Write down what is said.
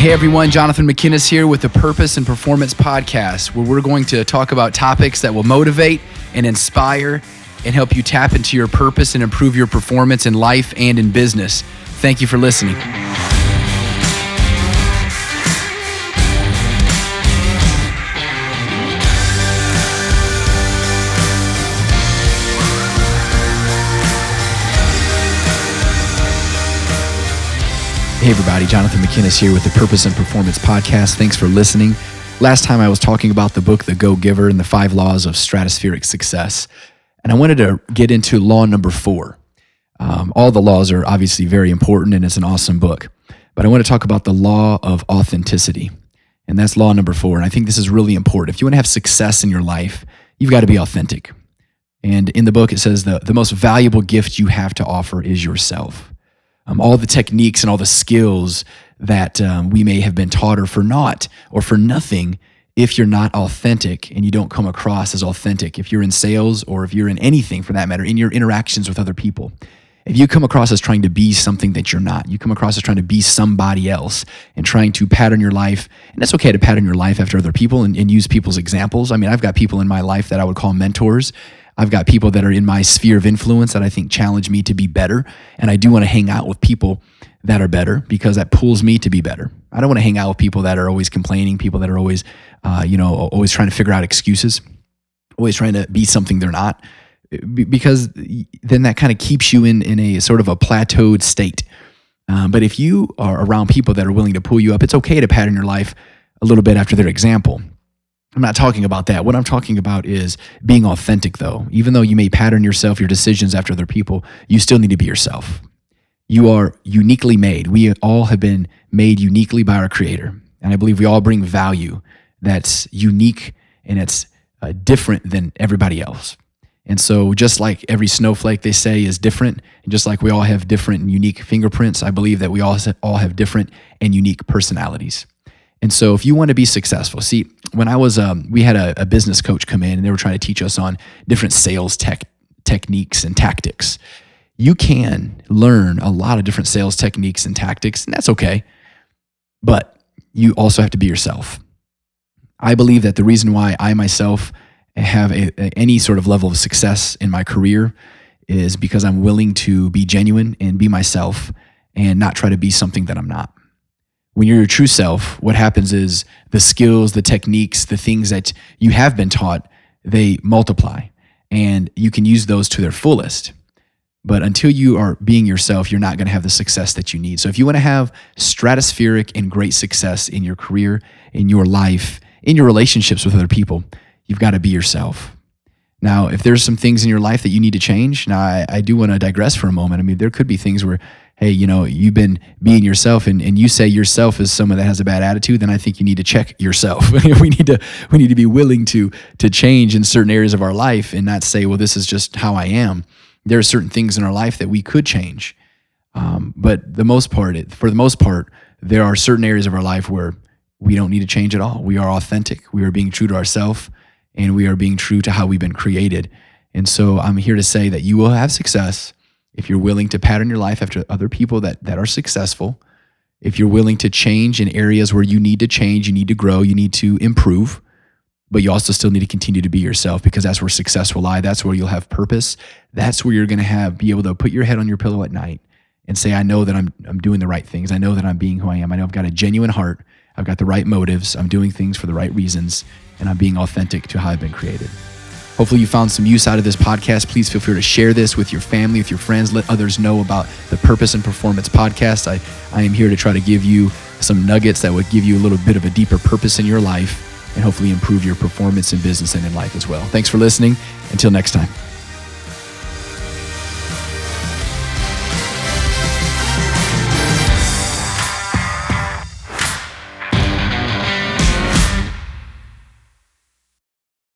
Hey everyone, Jonathan McKinnis here with the Purpose and Performance Podcast, where we're going to talk about topics that will motivate and inspire and help you tap into your purpose and improve your performance in life and in business. Thank you for listening. Hey, everybody, Jonathan McKinnis here with the Purpose and Performance Podcast. Thanks for listening. Last time I was talking about the book, The Go Giver, and the five laws of stratospheric success. And I wanted to get into law number four. Um, all the laws are obviously very important, and it's an awesome book. But I want to talk about the law of authenticity. And that's law number four. And I think this is really important. If you want to have success in your life, you've got to be authentic. And in the book, it says the, the most valuable gift you have to offer is yourself um, all the techniques and all the skills that um, we may have been taught or for naught or for nothing if you're not authentic and you don't come across as authentic. If you're in sales or if you're in anything for that matter, in your interactions with other people, if you come across as trying to be something that you're not, you come across as trying to be somebody else and trying to pattern your life, and it's okay to pattern your life after other people and, and use people's examples. I mean, I've got people in my life that I would call mentors I've got people that are in my sphere of influence that I think challenge me to be better. And I do want to hang out with people that are better because that pulls me to be better. I don't want to hang out with people that are always complaining, people that are always, uh, you know, always trying to figure out excuses, always trying to be something they're not, because then that kind of keeps you in, in a sort of a plateaued state. Um, but if you are around people that are willing to pull you up, it's okay to pattern your life a little bit after their example. I'm not talking about that. What I'm talking about is being authentic, though. Even though you may pattern yourself, your decisions after other people, you still need to be yourself. You are uniquely made. We all have been made uniquely by our Creator. And I believe we all bring value that's unique and it's uh, different than everybody else. And so, just like every snowflake they say is different, and just like we all have different and unique fingerprints, I believe that we all all have different and unique personalities. And so, if you want to be successful, see, when I was, um, we had a, a, business coach come in and they were trying to teach us on different sales tech techniques and tactics. You can learn a lot of different sales techniques and tactics, and that's okay. But you also have to be yourself. I believe that the reason why I myself have a, a, any sort of level of success in my career is because I'm willing to be genuine and be myself and not try to be something that I'm not when you're your true self, what happens is the skills, the techniques, the things that you have been taught, they multiply and you can use those to their fullest. But until you are being yourself, you're not going to have the success that you need. So if you want to have stratospheric and great success in your career, in your life, in your relationships with other people, you've got to be yourself. Now, if there's some things in your life that you need to change, now I, I do want to digress for a moment. I mean, there could be things where hey, you know, you've been being yourself and, and you say yourself is someone that has a bad attitude, then I think you need to check yourself. we need to we need to be willing to to change in certain areas of our life and not say, well, this is just how I am. There are certain things in our life that we could change. Um, but the most part, for the most part, there are certain areas of our life where we don't need to change at all. We are authentic. We are being true to ourselves and we are being true to how we've been created. And so I'm here to say that you will have success if you're willing to pattern your life after other people that, that are successful, if you're willing to change in areas where you need to change, you need to grow, you need to improve, but you also still need to continue to be yourself because that's where success will lie. That's where you'll have purpose. That's where you're going to have be able to put your head on your pillow at night and say, I know that I'm I'm doing the right things. I know that I'm being who I am. I know I've got a genuine heart. I've got the right motives. I'm doing things for the right reasons, and I'm being authentic to how I've been created. Hopefully, you found some use out of this podcast. Please feel free to share this with your family, with your friends. Let others know about the Purpose and Performance podcast. I, I am here to try to give you some nuggets that would give you a little bit of a deeper purpose in your life and hopefully improve your performance in business and in life as well. Thanks for listening. Until next time.